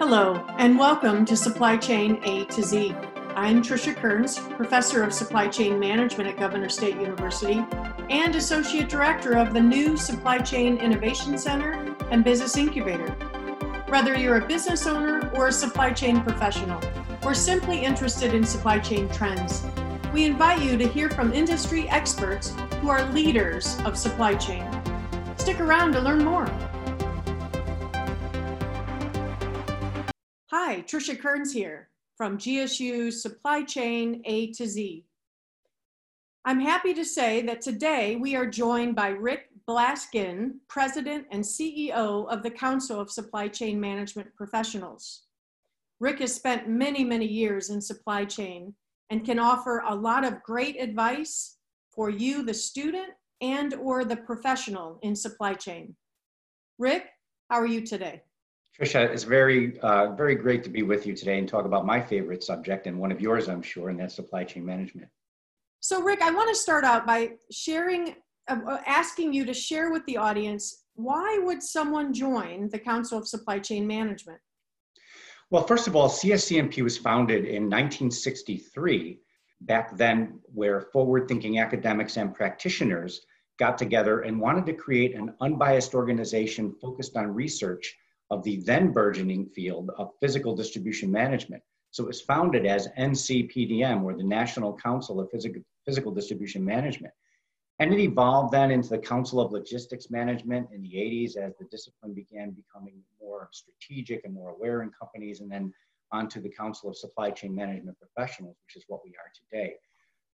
Hello, and welcome to Supply Chain A to Z. I'm Tricia Kearns, Professor of Supply Chain Management at Governor State University and Associate Director of the new Supply Chain Innovation Center and Business Incubator. Whether you're a business owner or a supply chain professional, or simply interested in supply chain trends, we invite you to hear from industry experts who are leaders of supply chain. Stick around to learn more. Hi, Tricia Kearns here from GSU Supply Chain A to Z. I'm happy to say that today we are joined by Rick Blasgen, President and CEO of the Council of Supply Chain Management Professionals. Rick has spent many, many years in supply chain and can offer a lot of great advice for you, the student, and or the professional in supply chain. Rick, how are you today? Tricia, it's very, uh, very great to be with you today and talk about my favorite subject and one of yours, I'm sure, and that's supply chain management. So, Rick, I want to start out by sharing, uh, uh asking you to share with the audience why would someone join the Council of Supply Chain Management? Well, first of all, CSCMP was founded in 1963, back then, where forward thinking academics and practitioners got together and wanted to create an unbiased organization focused on research of the then burgeoning field of physical distribution management. So it was founded as NCPDM, or the National Council of Physical, Physical Distribution Management. And it evolved then into the Council of Logistics Management in the 80s as the discipline began becoming more strategic and more aware in companies, and then onto the Council of Supply Chain Management Professionals, which is what we are today.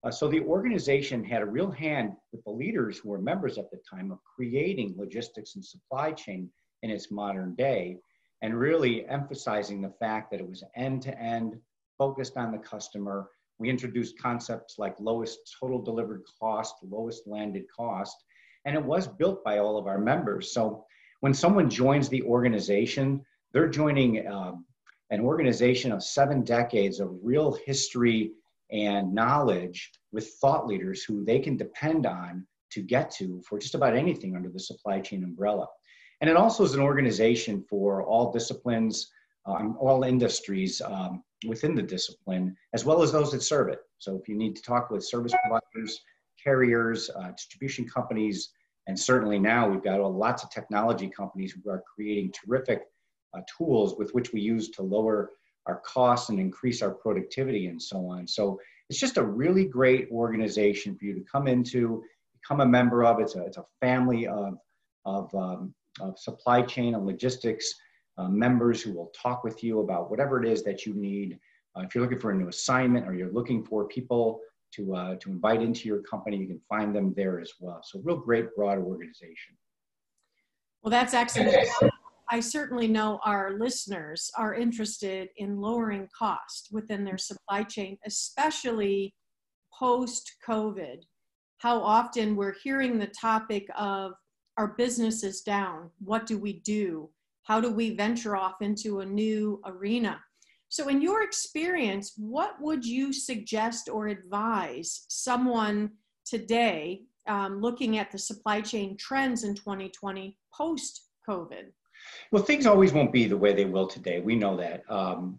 Uh, so the organization had a real hand with the leaders who were members at the time of creating logistics and supply chain in its modern day and really emphasizing the fact that it was end to end, focused on the customer. We introduced concepts like lowest total delivered cost, lowest landed cost, and it was built by all of our members. So when someone joins the organization, they're joining um, an organization of seven decades of real history and knowledge with thought leaders who they can depend on to get to for just about anything under the supply chain umbrella. And it also is an organization for all disciplines, um, all industries um, within the discipline, as well as those that serve it. So if you need to talk with service providers, carriers, uh, distribution companies, and certainly now we've got lots of technology companies who are creating terrific uh, tools with which we use to lower our costs and increase our productivity and so on. So it's just a really great organization for you to come into, become a member of. It's a, it's a family of, of um, of supply chain and logistics uh, members who will talk with you about whatever it is that you need. Uh, if you're looking for a new assignment or you're looking for people to, uh, to invite into your company, you can find them there as well. So real great broad organization. Well, that's excellent. I certainly know our listeners are interested in lowering cost within their supply chain, especially post COVID. How often we're hearing the topic of our business is down. What do we do? How do we venture off into a new arena? So, in your experience, what would you suggest or advise someone today um, looking at the supply chain trends in 2020 post COVID? Well, things always won't be the way they will today. We know that. Um,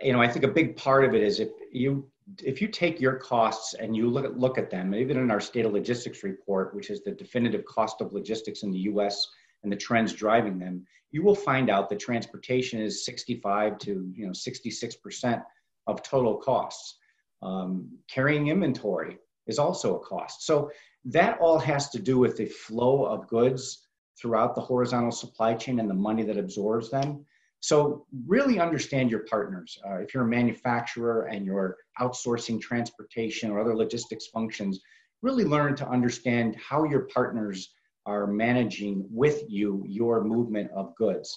you know, I think a big part of it is if you if you take your costs and you look at, look at them, even in our state of logistics report, which is the definitive cost of logistics in the US and the trends driving them, you will find out that transportation is 65 to you know 66% of total costs. Um, carrying inventory is also a cost. So that all has to do with the flow of goods throughout the horizontal supply chain and the money that absorbs them. So really understand your partners. Uh, if you're a manufacturer and you're outsourcing transportation or other logistics functions, really learn to understand how your partners are managing with you your movement of goods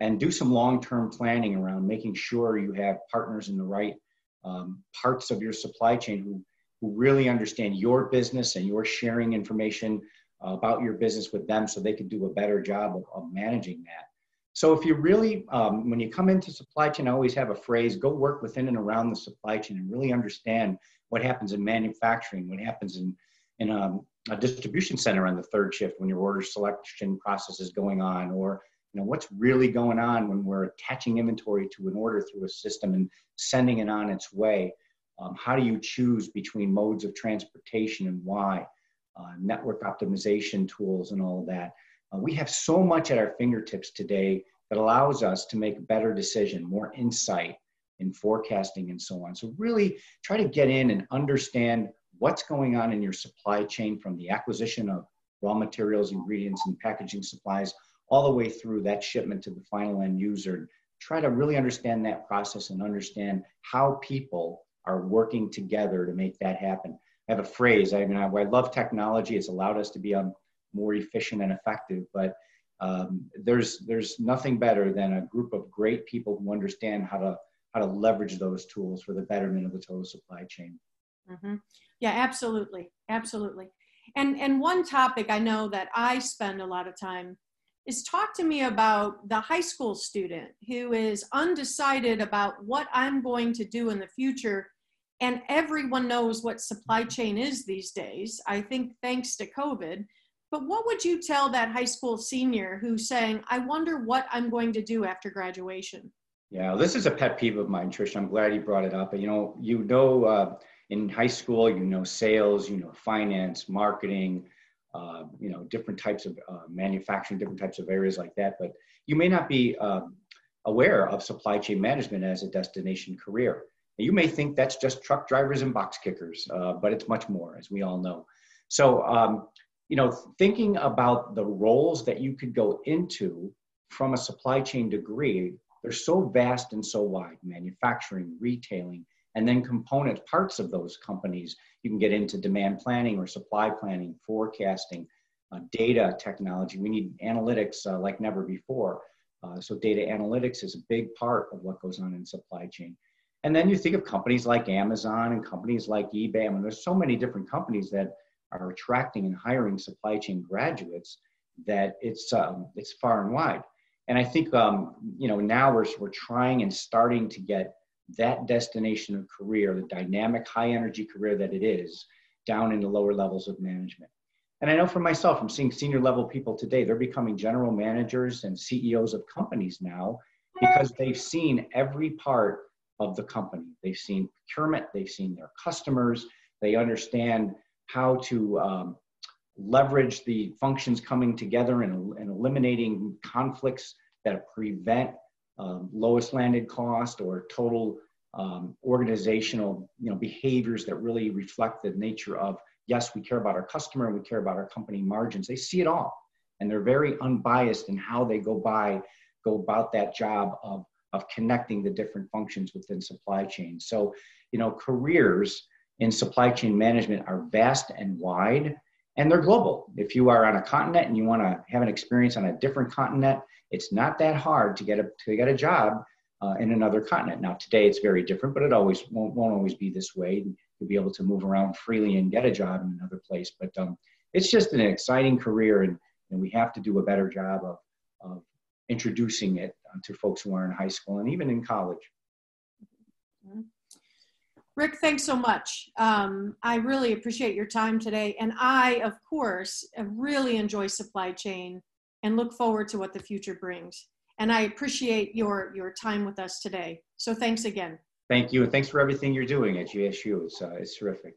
and do some long-term planning around making sure you have partners in the right um, parts of your supply chain who, who really understand your business and you're sharing information uh, about your business with them so they can do a better job of, of managing that. So if you really, um, when you come into supply chain, I always have a phrase, go work within and around the supply chain and really understand what happens in manufacturing, what happens in, in a, um, a distribution center on the third shift when your order selection process is going on, or you know, what's really going on when we're attaching inventory to an order through a system and sending it on its way? Um, how do you choose between modes of transportation and why? Uh, network optimization tools and all of that. Uh, we have so much at our fingertips today that allows us to make better decision, more insight in forecasting and so on. So really try to get in and understand what's going on in your supply chain from the acquisition of raw materials, ingredients, and packaging supplies, all the way through that shipment to the final end user. Try to really understand that process and understand how people are working together to make that happen. I have a phrase. I mean, I, I love technology. It's allowed us to be um, more efficient and effective. But um, there's there's nothing better than a group of great people who understand how to how to leverage those tools for the betterment of the total supply chain. Mm-hmm. Yeah, absolutely, absolutely. And and one topic I know that I spend a lot of time is talk to me about the high school student who is undecided about what I'm going to do in the future. And everyone knows what supply chain is these days. I think thanks to COVID. But what would you tell that high school senior who's saying, I wonder what I'm going to do after graduation? Yeah, this is a pet peeve of mine, Trish. I'm glad you brought it up. You know, you know, uh, in high school, you know, sales, you know, finance, marketing, uh, you know, different types of uh, manufacturing, different types of areas like that. But you may not be um, aware of supply chain management as a destination career. You may think that's just truck drivers and box kickers, uh, but it's much more, as we all know. So, um, you know, thinking about the roles that you could go into from a supply chain degree, they're so vast and so wide manufacturing, retailing, and then component parts of those companies. You can get into demand planning or supply planning, forecasting, uh, data technology. We need analytics uh, like never before. Uh, so, data analytics is a big part of what goes on in supply chain. And then you think of companies like Amazon and companies like eBay. I mean, there's so many different companies that are attracting and hiring supply chain graduates that it's um, it's far and wide. And I think um, you know now we're we're trying and starting to get that destination of career, the dynamic, high energy career that it is, down into lower levels of management. And I know for myself, I'm seeing senior level people today. They're becoming general managers and CEOs of companies now because they've seen every part of the company. They've seen procurement, they've seen their customers, they understand how to um, leverage the functions coming together and, and eliminating conflicts that prevent um, lowest landed cost or total um, organizational you know, behaviors that really reflect the nature of yes, we care about our customer and we care about our company margins. They see it all and they're very unbiased in how they go by, go about that job of, of connecting the different functions within supply chain. So, you know, careers in supply chain management are vast and wide and they're global. If you are on a continent and you want to have an experience on a different continent, it's not that hard to get a to get a job uh, in another continent. Now today it's very different, but it always won't, won't always be this way. You'll be able to move around freely and get a job in another place. But um, it's just an exciting career, and, and we have to do a better job of, of introducing it to folks who are in high school and even in college. Mm-hmm. Rick, thanks so much. Um, I really appreciate your time today. And I, of course, really enjoy supply chain and look forward to what the future brings. And I appreciate your, your time with us today. So thanks again. Thank you. And thanks for everything you're doing at GSU. It's, uh, it's terrific.